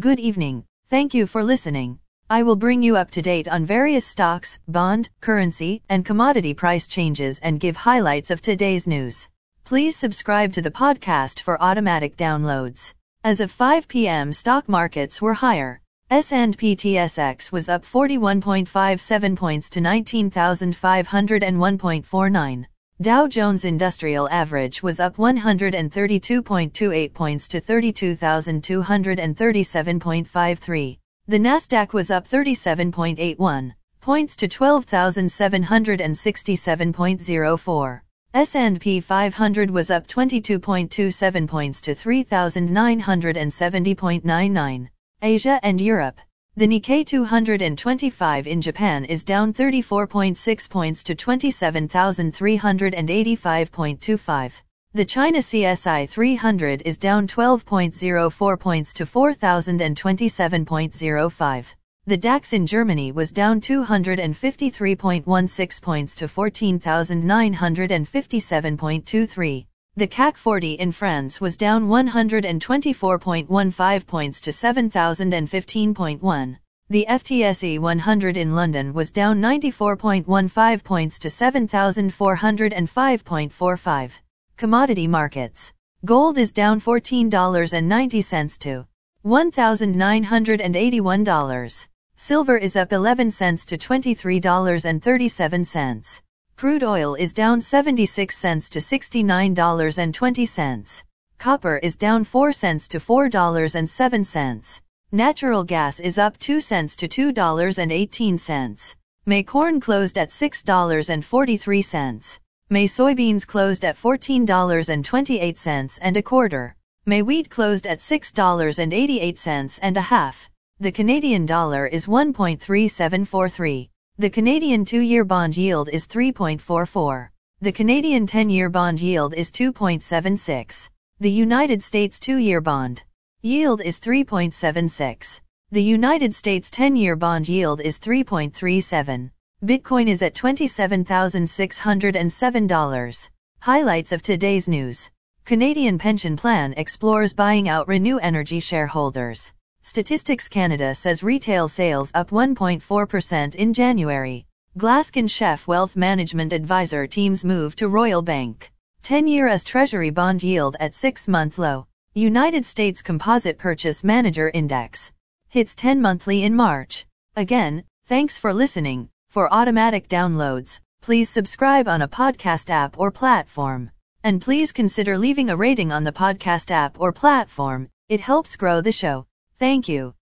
Good evening. Thank you for listening. I will bring you up to date on various stocks, bond, currency, and commodity price changes and give highlights of today's news. Please subscribe to the podcast for automatic downloads. As of 5 p.m. stock markets were higher. S&P TSX was up 41.57 points to 19,501.49. Dow Jones Industrial Average was up 132.28 points to 32,237.53. The Nasdaq was up 37.81 points to 12,767.04. S&P 500 was up 22.27 points to 3,970.99. Asia and Europe. The Nikkei 225 in Japan is down 34.6 points to 27,385.25. The China CSI 300 is down 12.04 points to 4,027.05. The DAX in Germany was down 253.16 points to 14,957.23. The CAC 40 in France was down 124.15 points to 7,015.1. The FTSE 100 in London was down 94.15 points to 7,405.45. Commodity markets. Gold is down $14.90 to $1,981. Silver is up 11 cents to $23.37. Crude oil is down 76 cents to $69.20. Copper is down 4 cents to $4.07. Natural gas is up 2 cents to $2.18. May corn closed at $6.43. May soybeans closed at $14.28 and a quarter. May wheat closed at $6.88 and a half. The Canadian dollar is 1.3743. The Canadian two-year bond yield is 3.44. The Canadian 10-year bond yield is 2.76. The United States two-year bond yield is 3.76. The United States 10-year bond yield is 3.37. Bitcoin is at $27,607. Highlights of today's news. Canadian Pension Plan explores buying out Renew Energy shareholders. Statistics Canada says retail sales up 1.4% in January. Gluskin Sheff Wealth Management Advisor teams move to Royal Bank. 10-year as Treasury bond yield at 6-month low. United States Composite Purchase Manager Index hits 10 monthly in March. Again, thanks for listening. For automatic downloads, please subscribe on a podcast app or platform. And please consider leaving a rating on the podcast app or platform. It helps grow the show. Thank you.